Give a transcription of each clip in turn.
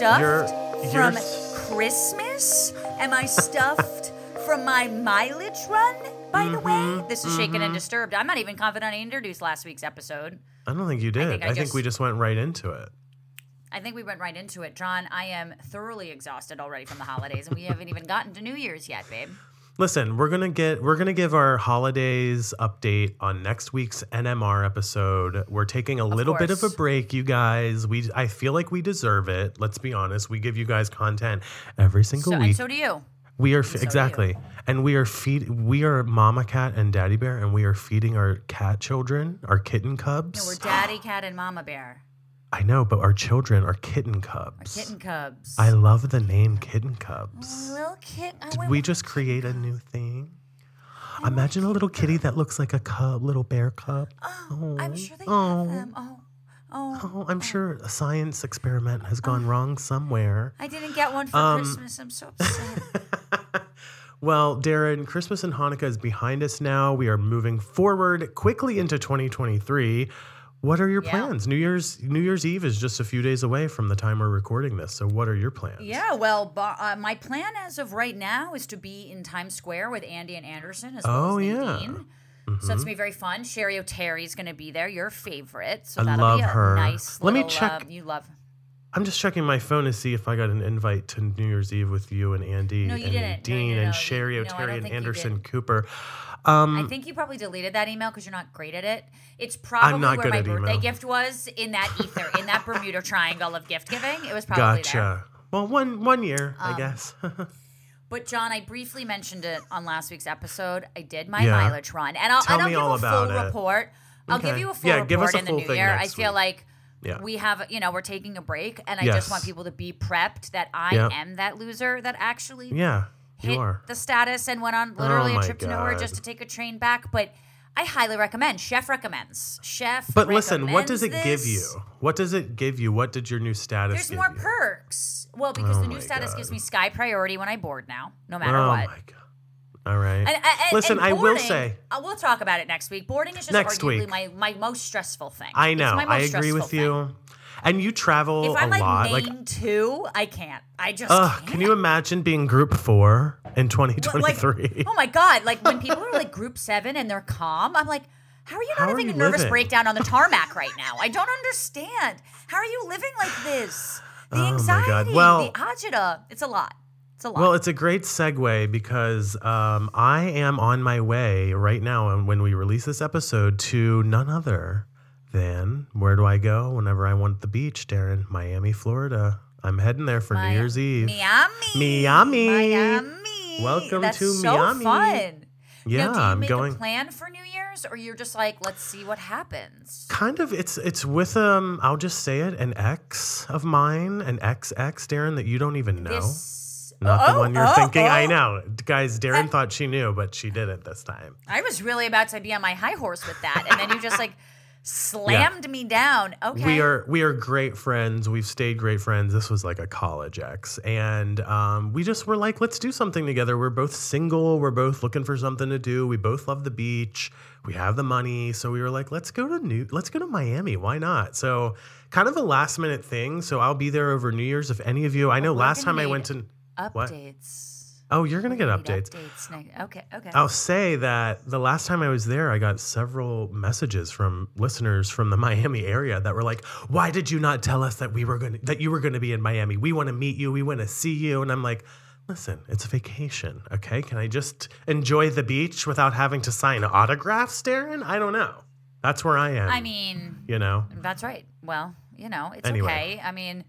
Stuffed You're- from you're- Christmas? Am I stuffed from my mileage run? By the Mm-hmm, way, this is Shaken and Disturbed. I'm not even confident I introduced last week's episode. I don't think you did. I think think, I just- we just went right into it. I think we went right into it. John, I am thoroughly exhausted already from the holidays, and we haven't even gotten to New Year's yet, babe. Listen, we're gonna get we're gonna give our holidays update on next week's NMR episode. We're taking a little bit of a break, you guys. We I feel like we deserve it. Let's be honest. We give you guys content every single So, week. and so do you. we are so do you. exactly, and we are feed we are Mama Cat and Daddy Bear, and we are feeding our cat children, our kitten No, cubs. we're Daddy Cat and Mama Bear. I know, but our children are kitten cubs. Kitten cubs. I love the name kitten cubs. little kit. I Did want- we just create a new thing? Imagine a little kitty that looks like a cub, little bear cub. Oh, I'm sure they Oh. have them. Oh, oh. Oh, I'm sure a science experiment has gone wrong somewhere. I didn't get one for Um, Christmas. I'm so upset. Well, Daryn, Christmas and Hanukkah is behind us now. We are moving forward quickly into 2023. What are your Yeah. plans? New Year's New Year's Eve is just a few days away from the time we're recording this. So, what are your plans? yeah, well, uh, my plan as of right now is to be in Times Square with Andy and Anderson as well Oh, as yeah. Nadine. So it's gonna be very fun. Cheri Oteri's gonna be there, your favorite. So I that'll love be a her. nice. Let me check- uh, you love. I'm just checking my phone to see if I got an invite to New Year's Eve with you and Andy No, you and didn't. Dean no, no, and Cheri Oteri and Anderson. Cooper. Um, I think you probably deleted that email because you're not great at it. It's probably where my birthday email. gift was in that ether, in that Bermuda Triangle of gift giving. It was probably gotcha. there. Well, one one year, Um, I guess. But John, I briefly mentioned it on last week's episode. I did my Yeah. mileage run, and I'll, Tell and I'll me give all a full it. report. I'll give you a full Yeah, report give us a in the new year. I feel week. like Yeah. we have, you know, we're taking a break, and I Yes. just want people to be prepped that I Yep. am that loser that actually yeah, hit the status and went on literally Oh a trip to nowhere just to take a train back. But I highly recommend. Chef recommends. Chef. But listen, what does it recommends give you? What does it give you? What did your new status There's more you? perks. Well, because Oh the new status God. gives me sky priority when I board now, no matter what. oh what. my god! All right. And, and- Listen, and I will say- uh, we'll talk about it next week. Boarding is just Next arguably week. my my most stressful thing. I know. I agree with stressful you. And you travel If I'm a like lot. main Like, two, I can't. I just ugh, can't. can you imagine being Group Four in But, like, 2023? oh my god! Like when people are like group seven and they're calm, I'm like, how are you not How having you a nervous living? breakdown on the tarmac right now? I don't understand. How are you living like this? The Oh anxiety. Well- the agita. It's a lot. It's a lot. Well, it's a great segue because um, I am on my way right now, and when we release this episode, to none other than where do I go whenever I want the beach, Daryn? Miami, Florida. I'm heading there for New Year's Eve. Miami. Miami. Miami. Welcome That's to so Miami. fun. Yeah, now, do you I'm make going. a plan for New Year's, or you're just like, let's see what happens? Kind of, it's it's with um. I'll just say it, an ex of mine, an ex ex Daryn that you don't even know. This. Not the one you're oh, thinking. I oh. know, guys. Daryn thought she knew, but she didn't this time. I was really about to be on my high horse with that, and then you just like slammed me down. Okay. We are we are great friends. We've stayed great friends. This was like a college ex, and um, we just were like, let's do something together. We're both single. We're both looking for something to do. We both love the beach. We have the money, so we were like, let's go to New, let's go to Miami. Why not? So kind of a last minute thing. So I'll be there over New Year's. If any of you, I know last time I went to. what? Oh, you're gonna get updates. Updates. Okay. Okay. I'll say that the last time I was there, I got several messages from listeners from the Miami area that were like, "Why did you not tell us that we were going that you were going to be in Miami? We want to meet you. We want to see you." And I'm like, "Listen, it's a vacation, okay? Can I just enjoy the beach without having to sign autographs, Daryn? I don't know. That's where I am. I mean, you know, that's right. Well, you know, it's Anyway. okay. I mean,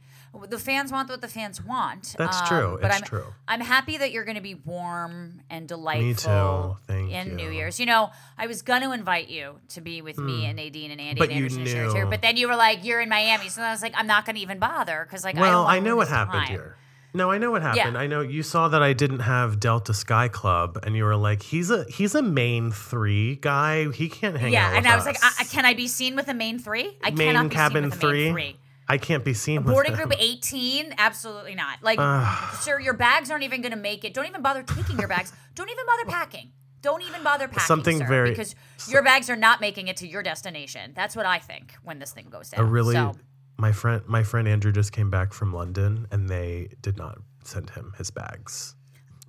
the fans want what the fans want. That's Um, true. But It's I'm, true. I'm happy that you're going to be warm and delightful Thank in New. Year's. You know, I was going to invite you to be with me and Nadine and Andy Hmm. But and you Anderson too, knew. But then you were like, you're in Miami. So I was like, I'm not going to even bother because, like, I, well, wanna I, know what happened time. here." No, I know what happened. Yeah. I know you saw that I didn't have Delta Sky Club, and you were like, "He's a he's a main three guy. He can't hang out." Yeah, and I was like, us." I, I- can I be seen with a main three? I main cannot be cabin seen with a three? main three. I can't be seen Boarding group 18? Absolutely not. Like, sir, your bags aren't even going to make it. Don't even bother taking your bags. Don't even bother packing. Don't even bother packing, Something sir, very- because your bags are not making it to your destination. That's what I think when this thing goes down. a really So, My friend, my friend Andrew just came back from London, and they did not send him his bags.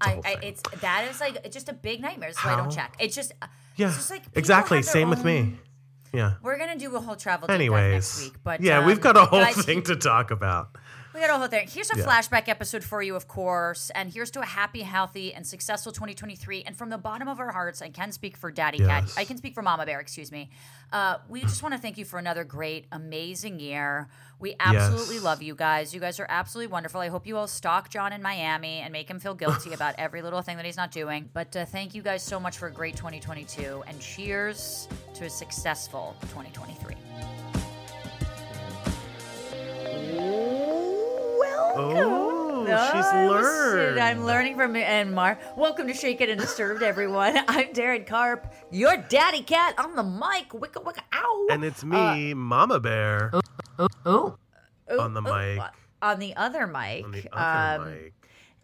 I, I it's that is like it's just a big nightmare. So I don't check. It's just uh, yeah, it's just like exactly. Same with me. Yeah. We're gonna do a whole travel deep dive Anyways, next week, but yeah, um, we've got a whole guys, thing to talk about. We got a whole thing. Here's a Yeah. flashback episode for you, of course, and here's to a happy, healthy, and successful 2023. And from the bottom of our hearts, I can speak for Daddy Cat. I can speak for Mama Bear. Excuse me. Uh, we just want to thank you for another great, amazing year. We absolutely Yes. love you guys. You guys are absolutely wonderful. I hope you all stalk John in Miami and make him feel guilty about every little thing that he's not doing. But uh, thank you guys so much for a great 2022, and cheers to a successful 2023. Oh, she's I learned. I'm learning from NMR. Welcome to Shaken and Disturbed, everyone. I'm Daryn Carp, your daddy cat on the mic. Wicka wicka ow. and it's me, Mama Bear, oh, oh, on the mic. on the other mic. on the other Um, mic.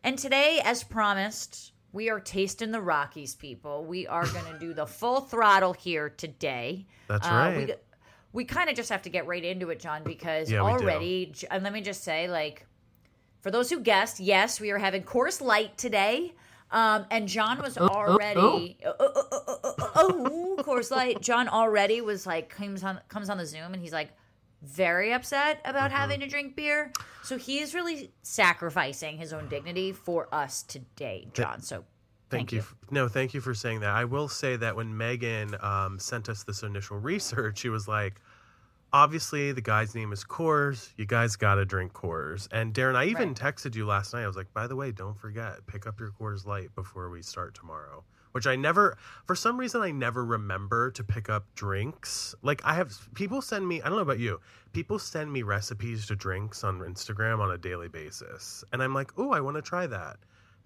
And today, as promised, we are tasting the Rockies, people. We are going to do the full throttle here today. That's Uh, right. We, we kind of just have to get right into it, John, because Yeah, already, and let me just say, like, for those who guessed, yes, we are having Coors Light today. Um, and John was already oh, oh, oh, oh, oh, oh, oh, Coors Light. John already was like comes on comes on the Zoom and he's like very upset about Mm-hmm. having to drink beer. So he is really sacrificing his own dignity for us today, John. So Thank, you. f- No, thank you for saying that. I will say that when Megan um, sent us this initial research, she was like, obviously the guy's name is Coors. You guys got to drink Coors. And Daryn, I even Right. texted you last night. I was like, by the way, don't forget, pick up your Coors Light before we start tomorrow. Which I never, for some reason, I never remember to pick up drinks. Like I have people send me, I don't know about you, people send me recipes to drinks on Instagram on a daily basis. And I'm like, oh, I want to try that.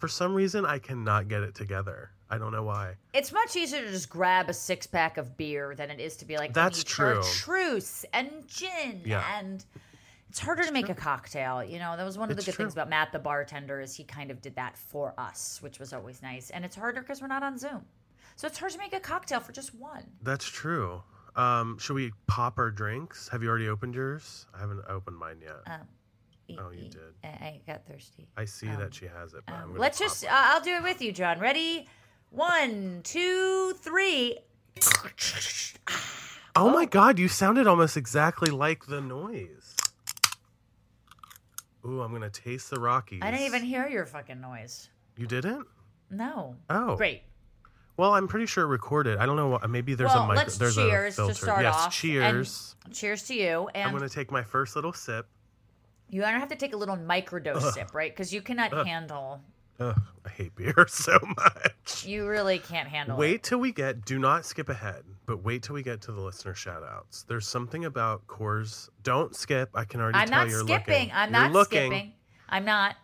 For some reason, I cannot get it together. I don't know why. It's much easier to just grab a six pack of beer than it is to be like, That's true. Chartreuse and gin. Yeah. And it's harder to make a cocktail. You know, that was one of the It's good things about Matt, the bartender, is he kind of did that for us, which was always nice. And it's harder because we're not on Zoom. So it's hard to make a cocktail for just one. That's true. Um, should we pop our drinks? Have you already opened yours? I haven't opened mine yet. Um, Oh, you did. I, I got thirsty. I see that she has it. But I'm Um, let's just. Uh, I'll do it with you, John. Ready? One, two, three. oh my god, you sounded almost exactly like the noise. Ooh, I'm gonna taste the Rockies. I didn't even hear your fucking noise. You didn't? No. Oh, Great. Well, I'm pretty sure it recorded. I don't know. What, maybe there's well, a micro. let's there's cheers a filter. to start yes, off. cheers. And cheers to you. And I'm gonna take my first little sip. You don't have to take a little microdose sip, right? Because you cannot handle. Ugh, I hate beer so much. You really can't handle. It. Wait It. till we get. Do not skip ahead, but wait till we get to the listener shout outs. There's something about Coors. Don't skip. I can already I'm tell not you're skipping. looking. I'm You're not looking. skipping. I'm not.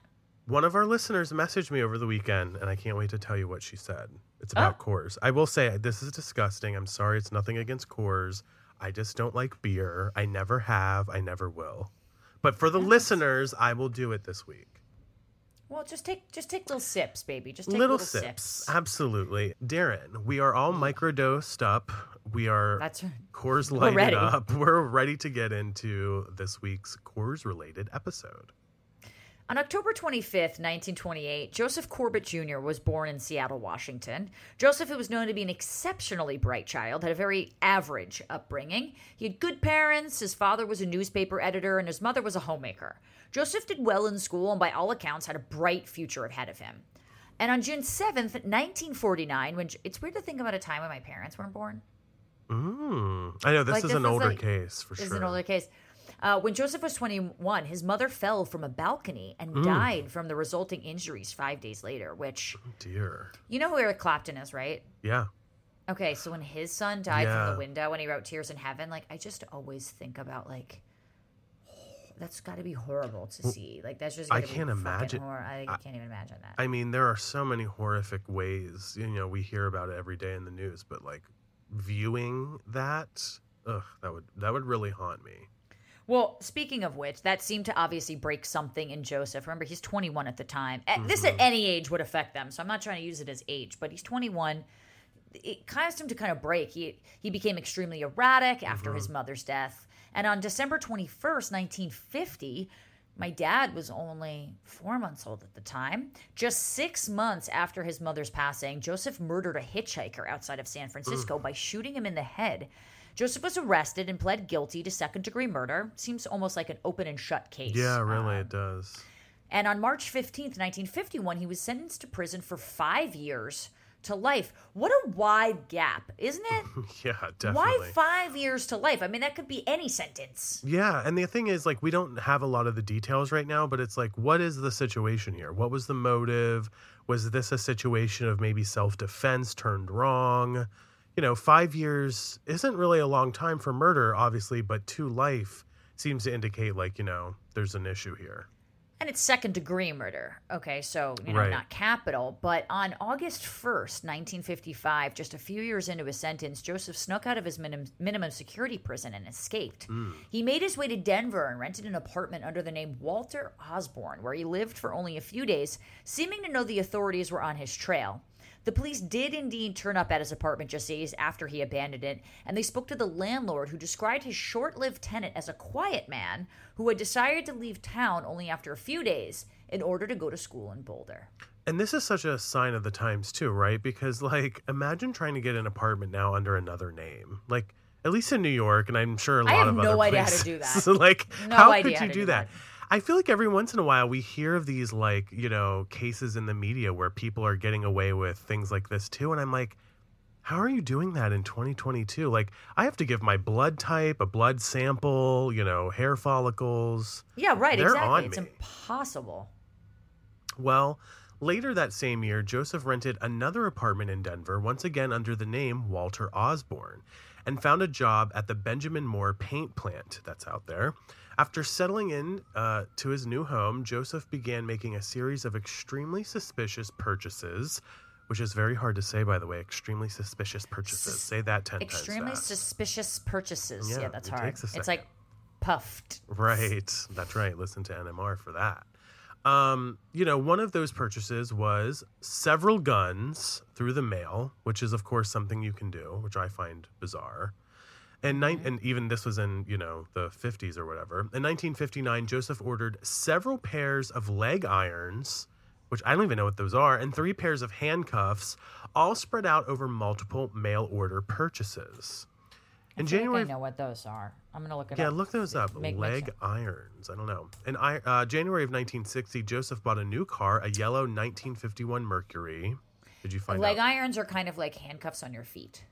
One of our listeners messaged me over the weekend, and I can't wait to tell you what she said. It's about Oh. Coors. I will say this is disgusting. I'm sorry. It's nothing against Coors. I just don't like beer. I never have. I never will. But for the listeners, I will do it this week. Well, just take just take little sips, baby. Just take little, little, sips. Absolutely. Daryn, we are all mm. microdosed up. We are That's right. Coors lighted up. We're ready to get into this week's Coors related episode. On October 25th, 1928, Joseph Corbett Jr. was born in Seattle, Washington. Joseph, who was known to be an exceptionally bright child, had a very average upbringing. He had good parents, his father was a newspaper editor, and his mother was a homemaker. Joseph did well in school and, by all accounts, had a bright future ahead of him. And on June 7th, 1949, when it's weird to think about a time when my parents weren't born. Mm. I know this Like, is this an is older like- case for This sure. is an older case. Uh, when Joseph was 21, his mother fell from a balcony and died from the resulting injuries five days later, which, Dear. you know who Eric Clapton is, right? Yeah. Okay, so when his son died from the window when he wrote Tears in Heaven, like, I just always think about, like, that's got to be horrible to see. Like, that's just I can't imagine- Hor- I, can't even imagine that. I mean, there are so many horrific ways, you know, we hear about it every day in the news, but like viewing that, ugh, that would that would really haunt me. Well, speaking of which, that seemed to obviously break something in Joseph. Remember, he's 21 at the time. This Mm-hmm. at any age would affect them, so I'm not trying to use it as age, but he's 21. It caused him to kind of break. He he became extremely erratic after Mm-hmm. his mother's death, And on December 21st, 1950, my dad was only four months old at the time. Just six months after his mother's passing, Joseph murdered a hitchhiker outside of San Francisco by shooting him in the head. Joseph was arrested and pled guilty to second degree murder. Seems almost like an open and shut case. Yeah, really, Um, it does. and on March 15th, 1951, he was sentenced to prison for five years to life. What a wide gap, isn't it? Yeah, definitely. Why five years to life? I mean, that could be any sentence. Yeah, and the thing is, like, we don't have a lot of the details right now, but it's like, what is the situation here? What was the motive? Was this a situation of maybe self defense turned wrong? You know, five years isn't really a long time for murder, obviously, but to life seems to indicate, like, you know, there's an issue here. And it's second degree murder. Okay, so, you know, Right. not capital. But on August 1st, 1955, just a few years into his sentence, Joseph snuck out of his minim- minimum security prison and escaped. Mm. He made his way to Denver and rented an apartment under the name Walter Osborne, where he lived for only a few days, seeming to know the authorities were on his trail. The police did indeed turn up at his apartment just days after he abandoned it, and they spoke to the landlord who described his short lived tenant as a quiet man who had decided to leave town only after a few days in order to go to school in Boulder. And this is such a sign of the times, too, right? Because, like, imagine trying to get an apartment now under another name. Like, at least in New York, and I'm sure a lot of other places. I have no idea how to do that. So, like, No how could how you to do do that? that. I feel like every once in a while we hear of these, like, you know, cases in the media where people are getting away with things like this, too. And I'm like, how are you doing that in 2022? Like, I have to give my blood type, a blood sample, you know, hair follicles. Yeah, right, They're exactly. on It's me. impossible. Well, later that same year, Joseph rented another apartment in Denver, once again under the name Walter Osborne, and found a job at the Benjamin Moore paint plant that's out there. After settling in uh, to his new home, Joseph began making a series of extremely suspicious purchases, which is very hard to say, by the way. Extremely suspicious purchases. Say that 10 Extremely times. Extremely suspicious purchases. Yeah, Yeah, that's hard. It's like puffed. Right. That's right. Listen to NMR for that. Um, you know, one of those purchases was several guns through the mail, which is of course something you can do, which I find bizarre. And nine, and even this was in you know the 50s or whatever. In 1959, Joseph ordered several pairs of leg irons, which I don't even know what those are, and three pairs of handcuffs, all spread out over multiple mail order purchases. In I January, like I know what those are. I'm gonna look it yeah, up. look those up. Make- Leg irons. I don't know. In uh, January of 1960, Joseph bought a new car, a yellow 1951 Mercury. Did you find Leg out? irons are kind of like handcuffs on your feet.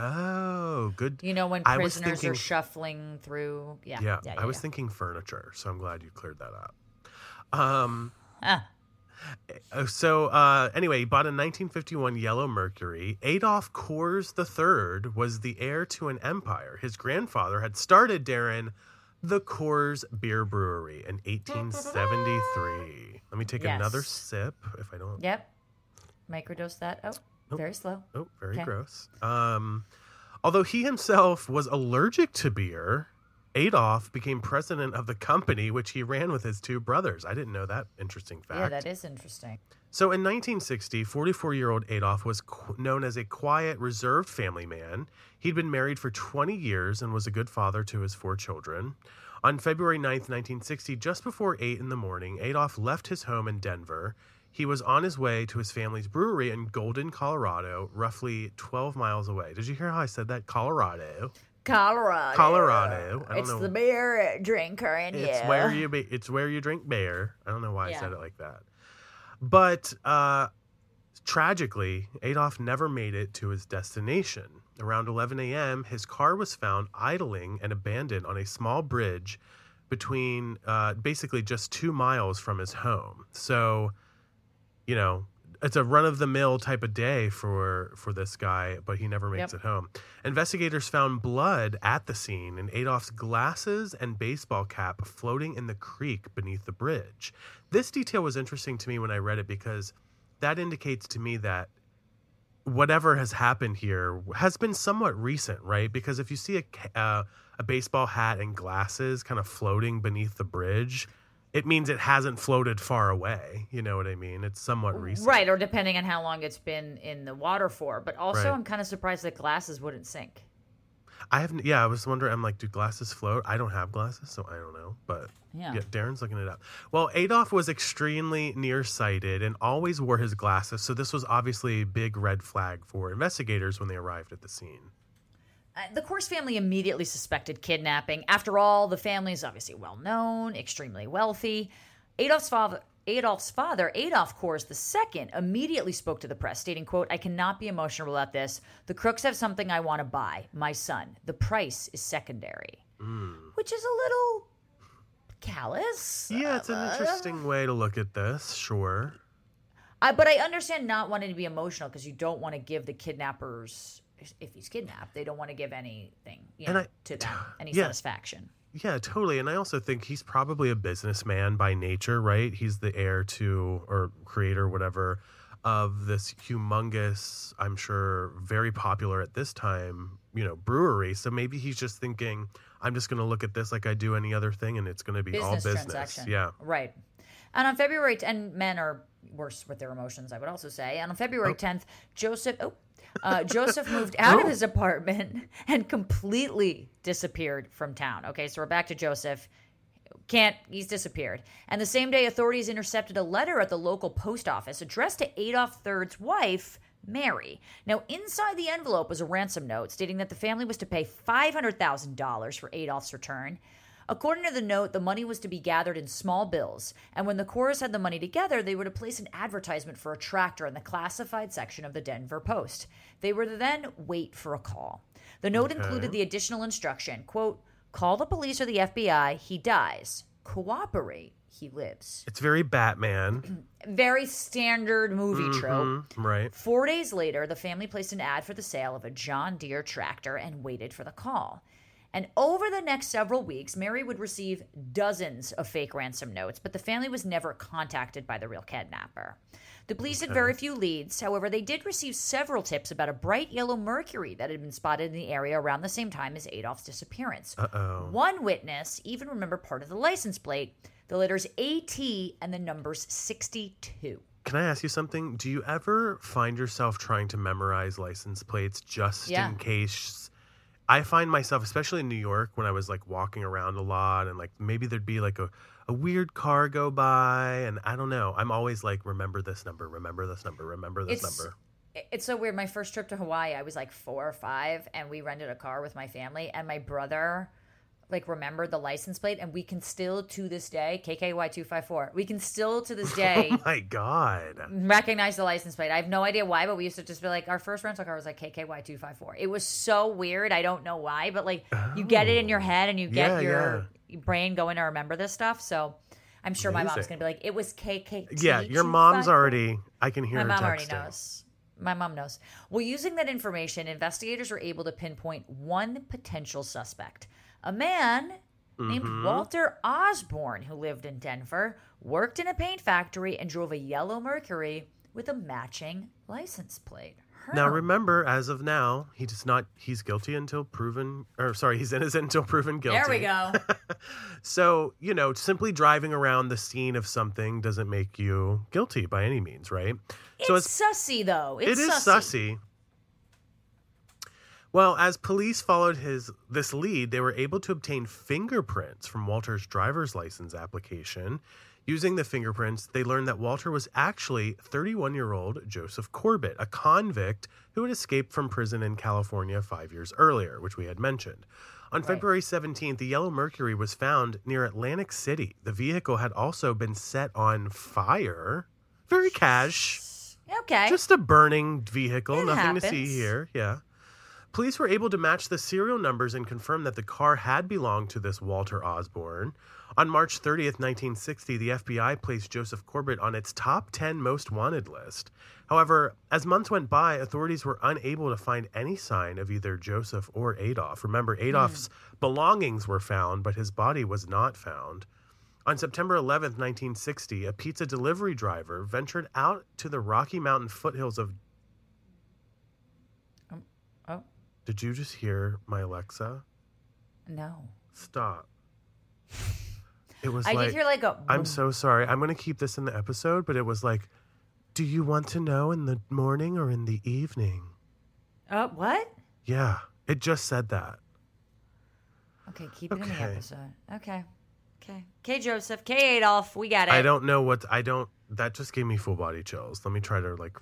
Oh, good. You know when I was prisoners thinking- are shuffling through. Yeah, yeah, I was thinking furniture, so I'm glad you cleared that up. Um, Ah, uh, so uh, anyway, he bought a 1951 yellow Mercury. Adolph Coors III was the heir to an empire. His grandfather had started Daryn the Coors Beer Brewery in 1873. Let me take Yes. another sip if I don't. Yep. Microdose that. Oh, very slow. Oh, very Okay. gross. Um, although he himself was allergic to beer, Adolph became president of the company, which he ran with his two brothers. I didn't know that interesting fact. Yeah, that is interesting. So in 1960, 44 year old Adolph was qu- known as a quiet, reserved family man. He'd been married for 20 years and was a good father to his four children. On February 9th, 1960, just before 8 in the morning, Adolph left his home in Denver. He was on his way to his family's brewery in Golden, Colorado, roughly 12 miles away. Did you hear how I said that? Colorado. Colorado. Colorado. I don't It's know. the beer drinker in It's you. where you be, it's where you drink beer. I don't know why I said it like that. But uh, tragically, Adolph never made it to his destination. Around 11 a.m., his car was found idling and abandoned on a small bridge between uh, basically just two miles from his home. So, you know, it's a run of the mill type of day for for this guy, but he never makes Yep. it home. Investigators found blood at the scene and Adolph's glasses and baseball cap floating in the creek beneath the bridge. This detail was interesting to me when I read it because that indicates to me that whatever has happened here has been somewhat recent, right? Because if you see a uh, a baseball hat and glasses kind of floating beneath the bridge, it means it hasn't floated far away. You know what I mean? It's somewhat recent. Right, or depending on how long it's been in the water for. But also, Right. I'm kind of surprised that glasses wouldn't sink. I haven't. yeah. I was wondering. I'm like, do glasses float? I don't have glasses, so I don't know. But Yeah. yeah, Daryn's looking it up. Well, Adolph was extremely nearsighted and always wore his glasses, so this was obviously a big red flag for investigators when they arrived at the scene. Uh, The Coors family immediately suspected kidnapping. After all, the family is obviously well known, extremely wealthy. Adolph's father, Adolph's father, Adolph Coors II, immediately spoke to the press, stating, "quote I cannot be emotional about this. The crooks have something I want to buy. My son. The price is secondary." Which is a little callous. Yeah, it's an interesting way to look at this. Sure. I, but I understand not wanting to be emotional because you don't want to give the kidnappers, if he's kidnapped, they don't want to give anything you know, I- to them, any yeah. satisfaction. Yeah, totally. And I also think he's probably a businessman by nature, right? He's the heir to or creator, whatever, of this humongous, I'm sure, very popular at this time, you know, brewery. So maybe he's just thinking, I'm just going to look at this like I do any other thing and it's going to be all business business. Yeah. Right. And on February, t- and men are worse with their emotions, I would also say. And on February 10th, Joseph, oh, uh, Joseph moved out of his apartment and completely disappeared from town. Okay, so we're back to Joseph. Can't, he's disappeared. And the same day, authorities intercepted a letter at the local post office addressed to Adolph III's wife, Mary. Now, inside the envelope was a ransom note stating that the family was to pay $500,000 for Adolph's return. According to the note, the money was to be gathered in small bills, and when the Coorses had the money together, they were to place an advertisement for a tractor in the classified section of the Denver Post. They were to then wait for a call. The note included the additional instruction, quote, call the police or the FBI, he dies. Cooperate, he lives. It's very Batman. Very standard movie trope. Mhm, right. Four days later, the family placed an ad for the sale of a John Deere tractor and waited for the call. And over the next several weeks, Mary would receive dozens of fake ransom notes, but the family was never contacted by the real kidnapper. The police had very few leads. However, they did receive several tips about a bright yellow Mercury that had been spotted in the area around the same time as Adolph's disappearance. Uh-oh. One witness even remembered part of the license plate, the letters AT and the numbers 62. Can I ask you something? Do you ever find yourself trying to memorize license plates just Yeah. in case? I find myself, especially in New York, when I was like walking around a lot and like maybe there'd be like a, a weird car go by and I don't know. I'm always like, remember this number, remember this number, remember this It's- number. It's so weird. My first trip to Hawaii, I was like four or five, and we rented a car with my family, and my brother like remember the license plate, and we can still to this day KKY two five four. We can still to this oh day Oh my God. recognize the license plate. I have no idea why, but we used to just be like, our first rental car was like KKY two five four. It was so weird. I don't know why, but like you get it in your oh. head, and you get Yeah, your brain going to remember this stuff. So. I'm sure my mom's gonna be like, it was KKT. Yeah, your mom's already, I can hear My mom already knows. My mom knows. Well, using that information, investigators were able to pinpoint one potential suspect. A man Mm-hmm. named Walter Osborne, who lived in Denver, worked in a paint factory, and drove a yellow Mercury with a matching license plate. Now remember, as of now, he does not. He's guilty until proven, or sorry, he's innocent until proven guilty. There we go. So, you know, simply driving around the scene of something doesn't make you guilty by any means, right? so it's sussy, though. It's it is sussy. sussy. Well, as police followed his this lead, they were able to obtain fingerprints from Walter's driver's license application. Using the fingerprints, they learned that Walter was actually 31-year-old Joseph Corbett, a convict who had escaped from prison in California 5 years earlier, which we had mentioned. On February 17th, the Yellow Mercury was found near Atlantic City. The vehicle had also been set on fire. Very cash. Okay. Just a burning vehicle, It nothing to see here. Yeah. Police were able to match the serial numbers and confirm that the car had belonged to this Walter Osborne. On March 30th, 1960, the FBI placed Joseph Corbett on its top 10 most wanted list. However, as months went by, authorities were unable to find any sign of either Joseph or Adolph. Remember, hmm. Adolph's belongings were found, but his body was not found. On September 11th, 1960, a pizza delivery driver ventured out to the Rocky Mountain foothills of. oh, Did you just hear my Alexa? no. Stop. It was I like. did hear like a. I'm so sorry. I'm going to keep this in the episode, but it was like, do you want to know in the morning or in the evening? Uh, what? Yeah, it just said that. Okay, keep it in the Okay. episode. Okay. Okay. Okay, Joseph. K Adolph. We got it. I don't know what I don't. That just gave me full body chills. Let me try to like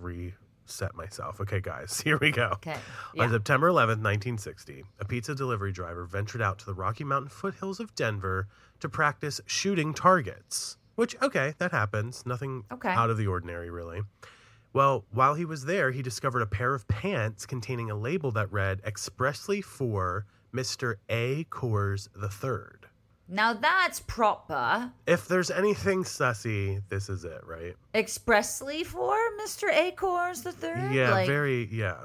reset myself. Okay, guys, here we go. Okay. On September 11th, 1960, a pizza delivery driver ventured out to the Rocky Mountain foothills of Denver to practice shooting targets. Which, okay, that happens. Nothing Okay. out of the ordinary, really. Well, while he was there, he discovered a pair of pants containing a label that read expressly for Mr. A. Coors III. Now that's proper. If there's anything sussy, this is it, right? Expressly for Mr. A. Coors the third. Yeah, like, very, yeah.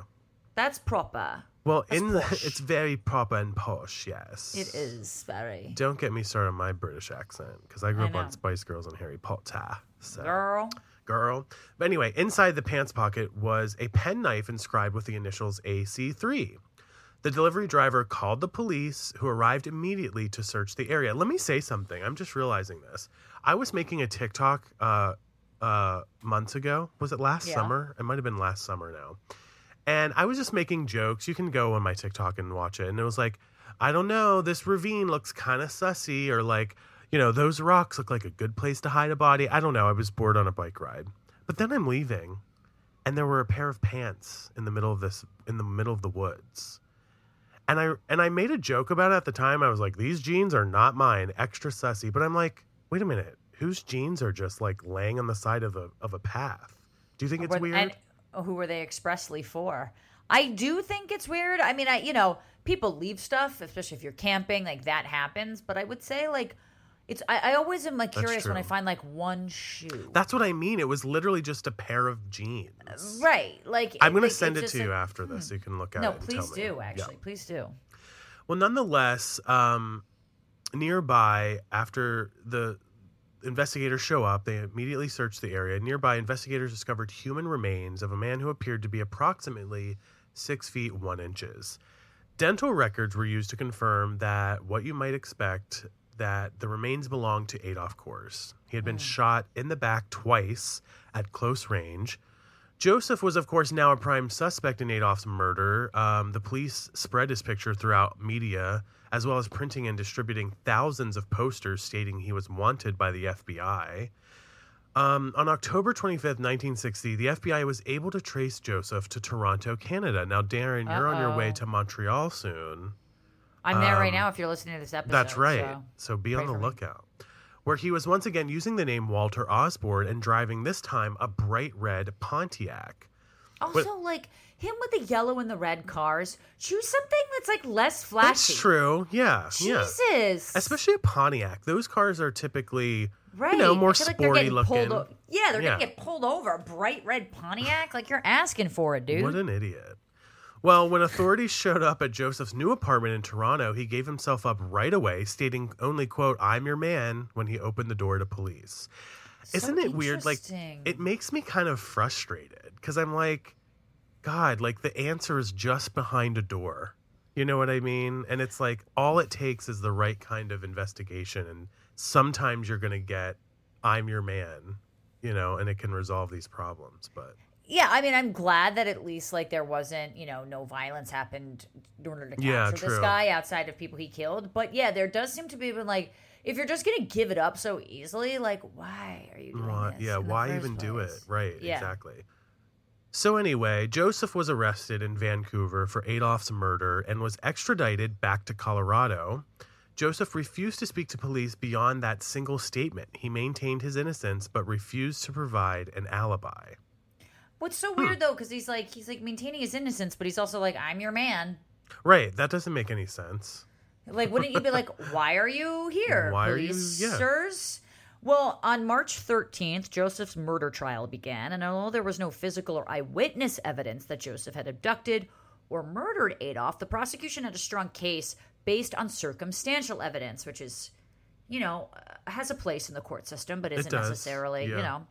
That's proper. Well, That's in the, it's very proper and posh, yes. It is very. Don't get me started on my British accent because I grew I up know. on Spice Girls and Harry Potter. So, Girl. girl. But anyway, inside the pants pocket was a penknife inscribed with the initials AC3. The delivery driver called the police, who arrived immediately to search the area. Let me say something. I'm just realizing this. I was making a TikTok uh, uh, months ago. Was it last Yeah. summer? It might have been last summer now. And I was just making jokes. You can go on my TikTok and watch it. And it was like, I don't know, this ravine looks kind of sussy, or like, you know, those rocks look like a good place to hide a body. I don't know. I was bored on a bike ride. But then I'm leaving, and there were a pair of pants in the middle of this, in the middle of the woods. And I and I made a joke about it at the time. I was like, these jeans are not mine, extra sussy. But I'm like, wait a minute, whose jeans are just like laying on the side of a of a path? Do you think it's weird? And oh, who were they expressly for? I do think it's weird. I mean, I you know, people leave stuff, especially if you're camping, like that happens. But I would say like it's I, I always am like That's curious when I find like one shoe. That's what I mean. It was literally just a pair of jeans. right. Like I'm going like, to send it it's to just you after this so you can look at No, it. and tell please me. do. Yeah. Actually, please do. Well, nonetheless, um, nearby, after the investigators show up, they immediately search the area. Nearby, investigators discovered human remains of a man who appeared to be approximately six feet one inches. Dental records were used to confirm that what you might expect that the remains belonged to Adolph Coors. He had been shot in the back twice at close range. Joseph was, of course, now a prime suspect in Adolph's murder. Um, the police spread his picture throughout media, as well as printing and distributing thousands of posters stating he was wanted by the FBI. Um, on October 25th, 1960, the FBI was able to trace Joseph to Toronto, Canada. Now, Daryn, you're on your way to Montreal soon. I'm there right Um, now. If you're listening to this episode, That's right. so- So, be on the me. lookout. Where he was once again using the name Walter Osborne and driving this time a bright red Pontiac. Also, like him with the yellow and the red cars. Choose something that's like less flashy. That's true. Yeah. Yeah. Jesus. Especially a Pontiac. Those cars are typically, right. you know, more I feel like they're sporty pulled looking. o- yeah, they're Yeah. gonna get pulled over. Bright red Pontiac. Like you're asking for it, dude. What an idiot. Well, when authorities showed up at Joseph's new apartment in Toronto, he gave himself up right away, stating only, quote, I'm your man when he opened the door to police. So Isn't it weird? Like, it makes me kind of frustrated because I'm like, God, like the answer is just behind a door. You know what I mean? And it's like all it takes is the right kind of investigation. And sometimes you're going to get, I'm your man, you know, and it can resolve these problems. But Yeah, I mean, I'm glad that at least like there wasn't, you know, no violence happened in order to capture Yeah, this guy outside of people he killed. But yeah, there does seem to be even like if you're just gonna give it up so easily, like why are you this? yeah, why even do it? Right, Yeah. exactly. So, anyway, Joseph was arrested in Vancouver for Adolph's murder and was extradited back to Colorado. Joseph refused to speak to police beyond that single statement. He maintained his innocence but refused to provide an alibi. What's so Hmm. weird though, because he's like he's like maintaining his innocence, but he's also like, I'm your man. Right, that doesn't make any sense. Like, wouldn't you be like, why are you here? Why are you- police yeah. sirs? Well, on March 13th, Joseph's murder trial began, and although there was no physical or eyewitness evidence that Joseph had abducted or murdered Adolph, the prosecution had a strong case based on circumstantial evidence, which is, you know, uh, has a place in the court system, but isn't does, necessarily, you yeah. know.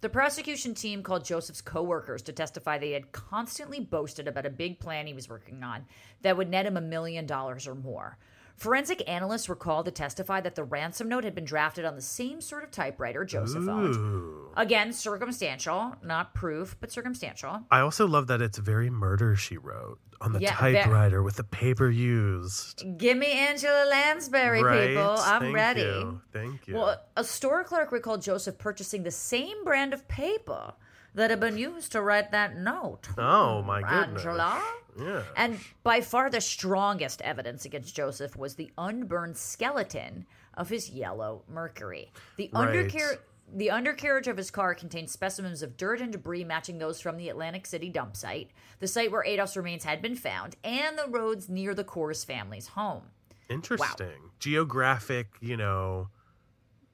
The prosecution team called Joseph's coworkers to testify they had constantly boasted about a big plan he was working on that would net him a million dollars or more. Forensic analysts were called to testify that the ransom note had been drafted on the same sort of typewriter Joseph owned. Again, circumstantial, not proof, but circumstantial. I also love that it's very murder she wrote on the Yeah, typewriter with the paper used. Give me Angela Lansbury, right? people. I'm Thank ready. You. Thank you. Well, a store clerk recalled Joseph purchasing the same brand of paper that had been used to write that note. oh hmm, my goodness. Angela. Yeah. And by far the strongest evidence against Joseph was the unburned skeleton of his yellow Mercury. The Right. undercar- the undercarriage of his car contained specimens of dirt and debris matching those from the Atlantic City dump site, the site where Adolph's remains had been found, and the roads near the Coors family's home. Interesting. Geographic, you know,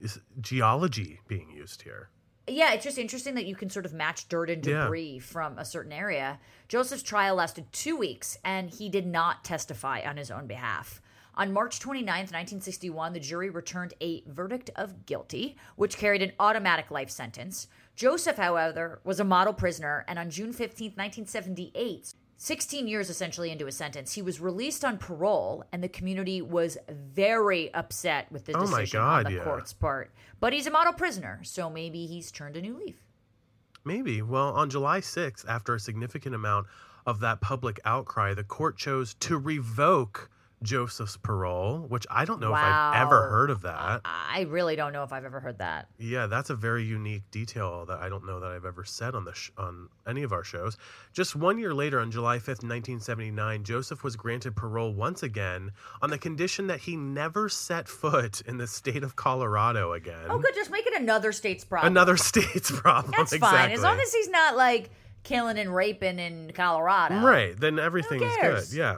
is geology being used here. Yeah, it's just interesting that you can sort of match dirt and Yeah. debris from a certain area. Joseph's trial lasted two weeks, and he did not testify on his own behalf. On March 29th, 1961, the jury returned a verdict of guilty, which carried an automatic life sentence. Joseph, however, was a model prisoner, and on June 15th, 1978, 16 years essentially into his sentence, he was released on parole, and the community was very upset with the Oh decision on the yeah. court's part. But he's a model prisoner, so maybe he's turned a new leaf. Maybe. Well, on July 6th, after a significant amount of that public outcry, the court chose to revoke Joseph's parole, which I don't know if I've ever heard of that. I really don't know if I've ever heard that. Yeah, that's a very unique detail that I don't know that I've ever said on the sh- on any of our shows. Just one year later, on July fifth, nineteen seventy nine, Joseph was granted parole once again on the condition that he never set foot in the state of Colorado again. Oh, good. Just make it another state's problem. Another state's problem. That's exactly. fine. As long as he's not like killing and raping in Colorado. Right, then everything's good. Yeah.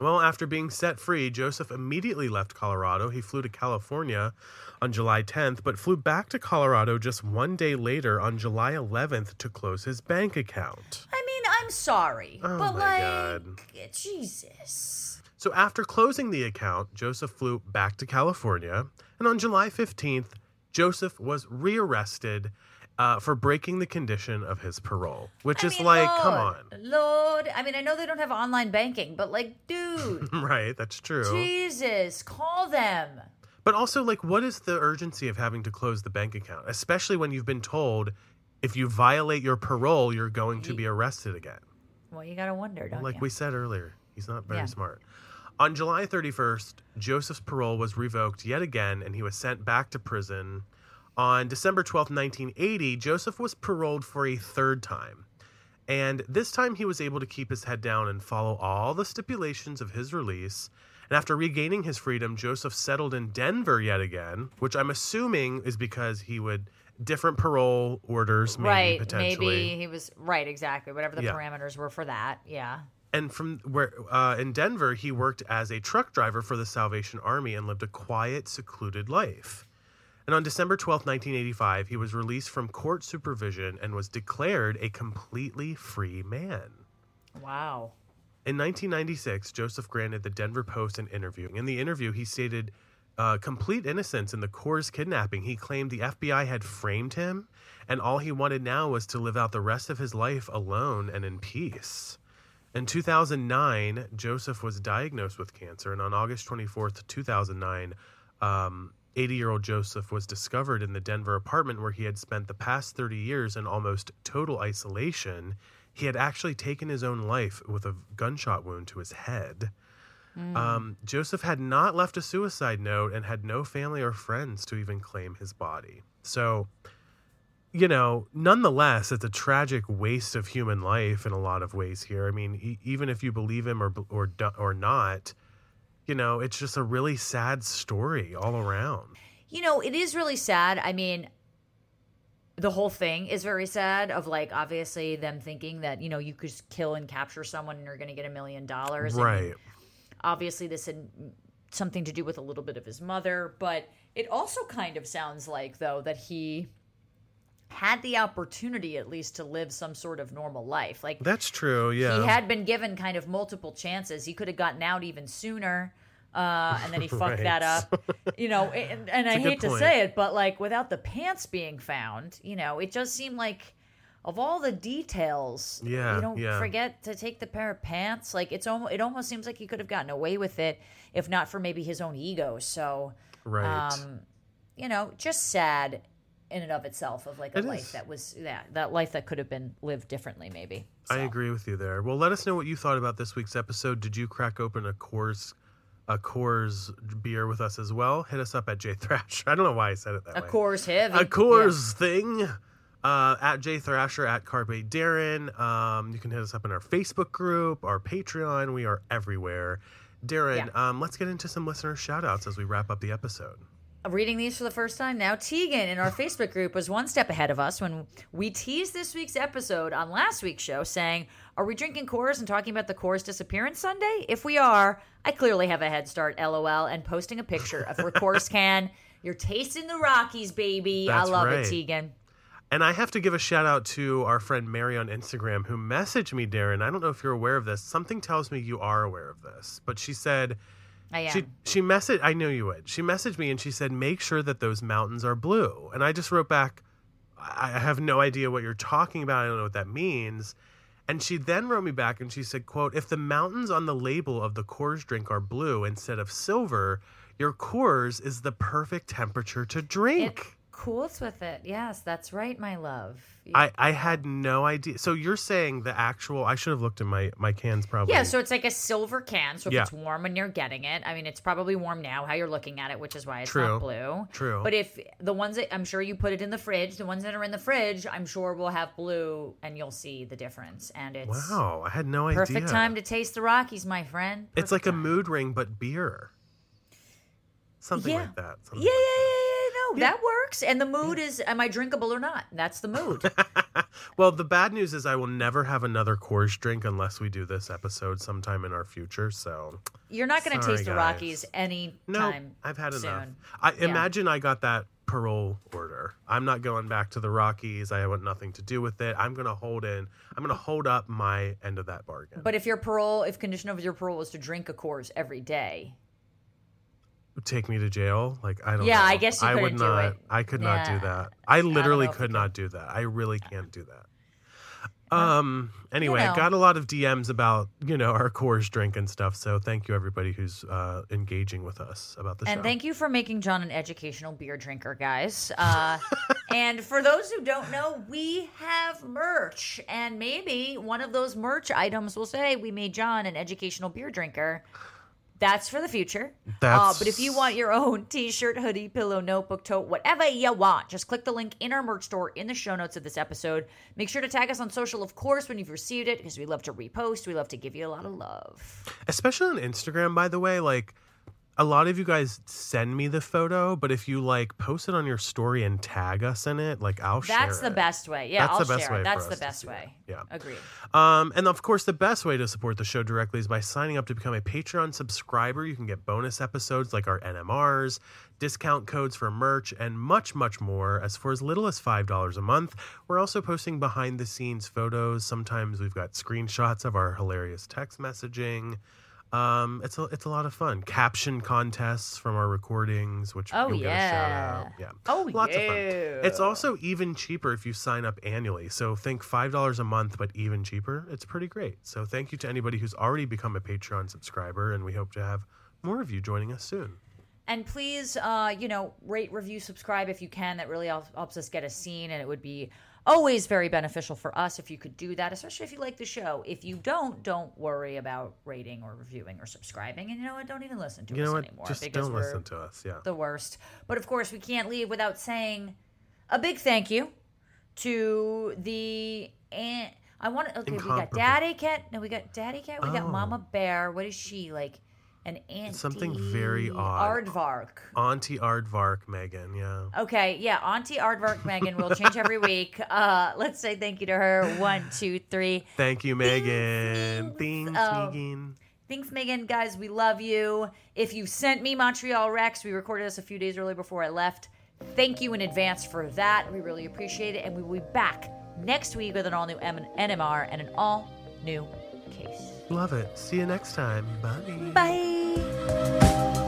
Well, after being set free, Joseph immediately left Colorado. He flew to California on July 10th, but flew back to Colorado just one day later on July 11th to close his bank account. I mean, I'm sorry, Oh but my like, God. Jesus. So after closing the account, Joseph flew back to California, and on July 15th, Joseph was rearrested uh, for breaking the condition of his parole, which I is mean, like, come on. Lord. I mean, I know they don't have online banking, but like, dude, Right, that's true. Jesus, call them. But also, like, what is the urgency of having to close the bank account, especially when you've been told if you violate your parole, you're going to be arrested again? Well, you gotta wonder, don't Like you? Like we said earlier, he's not very Yeah. smart. On July 31st, Joseph's parole was revoked yet again, and he was sent back to prison. On December 12th, 1980, Joseph was paroled for a third time. And this time he was able to keep his head down and follow all the stipulations of his release. And after regaining his freedom, Joseph settled in Denver yet again, which I'm assuming is because he would different parole orders, maybe right? potentially. Maybe he was right. Exactly. Whatever the Yeah. parameters were for that. Yeah. and from where uh, in Denver, he worked as a truck driver for the Salvation Army and lived a quiet, secluded life. And on December twelfth, 1985, he was released from court supervision and was declared a completely free man. Wow. In 1996, Joseph granted the Denver Post an interview. In the interview, he stated uh, complete innocence in the Coors kidnapping. He claimed the FBI had framed him, and all he wanted now was to live out the rest of his life alone and in peace. In 2009, Joseph was diagnosed with cancer, and on August 24th, 2009, 80 year old Joseph was discovered in the Denver apartment where he had spent the past 30 years in almost total isolation. He had actually taken his own life with a gunshot wound to his head. Um, Joseph had not left a suicide note and had no family or friends to even claim his body. So, you know, nonetheless, it's a tragic waste of human life in a lot of ways here. I mean, e- even if you believe him or or or not, you know, it's just a really sad story all around. You know, it is really sad. I mean, the whole thing is very sad of like obviously them thinking that, you know, you could kill and capture someone and you're going to get a million dollars. and Right. Obviously this had something to do with a little bit of his mother, but it also kind of sounds like though that he had the opportunity at least to live some sort of normal life. Like That's true. Yeah. he had been given kind of multiple chances. He could have gotten out even sooner. Uh, and then he fucked Right. that up, you know. And, and I hate to say it, but like without the pants being found, you know, it does seem like of all the details, Yeah, you don't yeah. forget to take the pair of pants. Like it's almost, it almost seems like he could have gotten away with it if not for maybe his own ego. So, Right. um, you know, just sad in and of itself of like a It life is. that was yeah, that life that could have been lived differently, maybe. I agree with you there. Well, let us know what you thought about this week's episode. Did you crack open a Coors a Coors beer with us as well? Hit us up at J Thrash. I don't know why I said it that way. A way. course heavy. a Coors thing. Uh, at J Thrasher, at Carpe Daryn. Um, you can hit us up in our Facebook group, our Patreon. We are everywhere. Daryn, um, let's get into some listener shout outs as we wrap up the episode. Reading these for the first time now. Tegan in our Facebook group was one step ahead of us when we teased this week's episode on last week's show, saying, Are we drinking Coors and talking about the Coors disappearance Sunday? If we are, I clearly have a head start, lol, and posting a picture of her Coors can. You're tasting the Rockies, baby. That's I love right. it, Tegan. And I have to give a shout out to our friend Mary on Instagram who messaged me, Daryn. I don't know if you're aware of this. Something tells me you are aware of this, but she said I am. she she messaged. I knew you would. She messaged me and she said, "Make sure that those mountains are blue." And I just wrote back, "I I have no idea what you're talking about. I don't know what that means." And she then wrote me back and she said, "quote If the mountains on the label of the Coors drink are blue instead of silver, your Coors is the perfect temperature to drink." it cools with it. Yes, that's right, my love. I, I had no idea. So you're saying the actual? I should have looked at my my cans probably. Yeah, so it's like a silver can. So if Yeah. it's warm when you're getting it, I mean, it's probably warm now how you're looking at it, which is why it's True. not blue. True. But if the ones that I'm sure you put it in the fridge, the ones that are in the fridge, I'm sure will have blue, and you'll see the difference. And it's wow, I had no perfect idea. Perfect time to taste the Rockies, my friend. It's like Perfect a mood ring, but beer. Something Yeah. like that. Yeah, Something yeah, yeah, Oh, yeah. That works. And the mood is, am I drinkable or not? That's the mood. Well, the bad news is I will never have another Coors drink unless we do this episode sometime in our future. So You're not going to taste the. Rockies any no, time. I've had enough. I Yeah. imagine I got that parole order. I'm not going back to the Rockies. I want nothing to do with it. I'm gonna hold in. I'm gonna hold up my end of that bargain. But if your parole, if condition of your parole was to drink a Coors every day, take me to jail? Like I don't. Yeah, know. I guess you I would not. it. I could not do that. I literally if could not do that. I really can't do that. Um. Anyway, know. I got a lot of DMs about you know our Coors drink and stuff. So thank you everybody who's uh, engaging with us about the And show. thank you for making John an educational beer drinker, guys. Uh, and for those who don't know, we have merch. And maybe one of those merch items will say, We made John an educational beer drinker. That's for the future. Uh, but if you want your own t shirt, hoodie, pillow, notebook, tote, whatever you want, just click the link in our merch store in the show notes of this episode. Make sure to tag us on social, of course, when you've received it, because we love to repost. We love to give you a lot of love. especially on Instagram, by the way, like a lot of you guys send me the photo, but if you like post it on your story and tag us in it, like I'll share. That's the it. best way. Yeah, That's I'll the best share way That's the best way. Yeah. Agreed. Um, and of course, the best way to support the show directly is by signing up to become a Patreon subscriber. You can get bonus episodes like our NMRs, discount codes for merch, and much, much more as for as little as $5 a month. We're also posting behind the scenes photos. Sometimes we've got screenshots of our hilarious text messaging. Um, it's a it's a lot of fun. Caption contests from our recordings, which Oh, you'll get a shout out. yeah. Yeah. Oh, Lots of fun. yeah. It's also even cheaper if you sign up annually. So think five dollars a month, but even cheaper. It's pretty great. So thank you to anybody who's already become a Patreon subscriber, and we hope to have more of you joining us soon. And please, uh, you know, rate, review, subscribe if you can. That really helps us get a scene, and it would be always very beneficial for us if you could do that, especially if you like the show. If you don't, don't worry about rating or reviewing or subscribing. And you know what? Don't even listen to You us know what? anymore Just don't listen to us. Yeah. the worst. But of course, we can't leave without saying a big thank you to the aunt. I want to. Okay, we got Daddy Cat. No, we got Daddy Cat. We got Oh. Mama Bear. What is she like? An auntie. something very odd. Aardvark. Auntie Aardvark, Megan. Yeah. Okay, yeah, Auntie Aardvark Megan will change every week. Uh, let's say thank you to her. One, two, three. Thank you, Megan. thanks. Oh. Megan. Thanks, Megan. Guys, we love you. If you sent me Montreal Rex, we recorded this a few days early before I left. Thank you in advance for that. We really appreciate it. And we will be back next week with an all new M- NMR and an all new case. Love it. See you next time. Bye. Bye.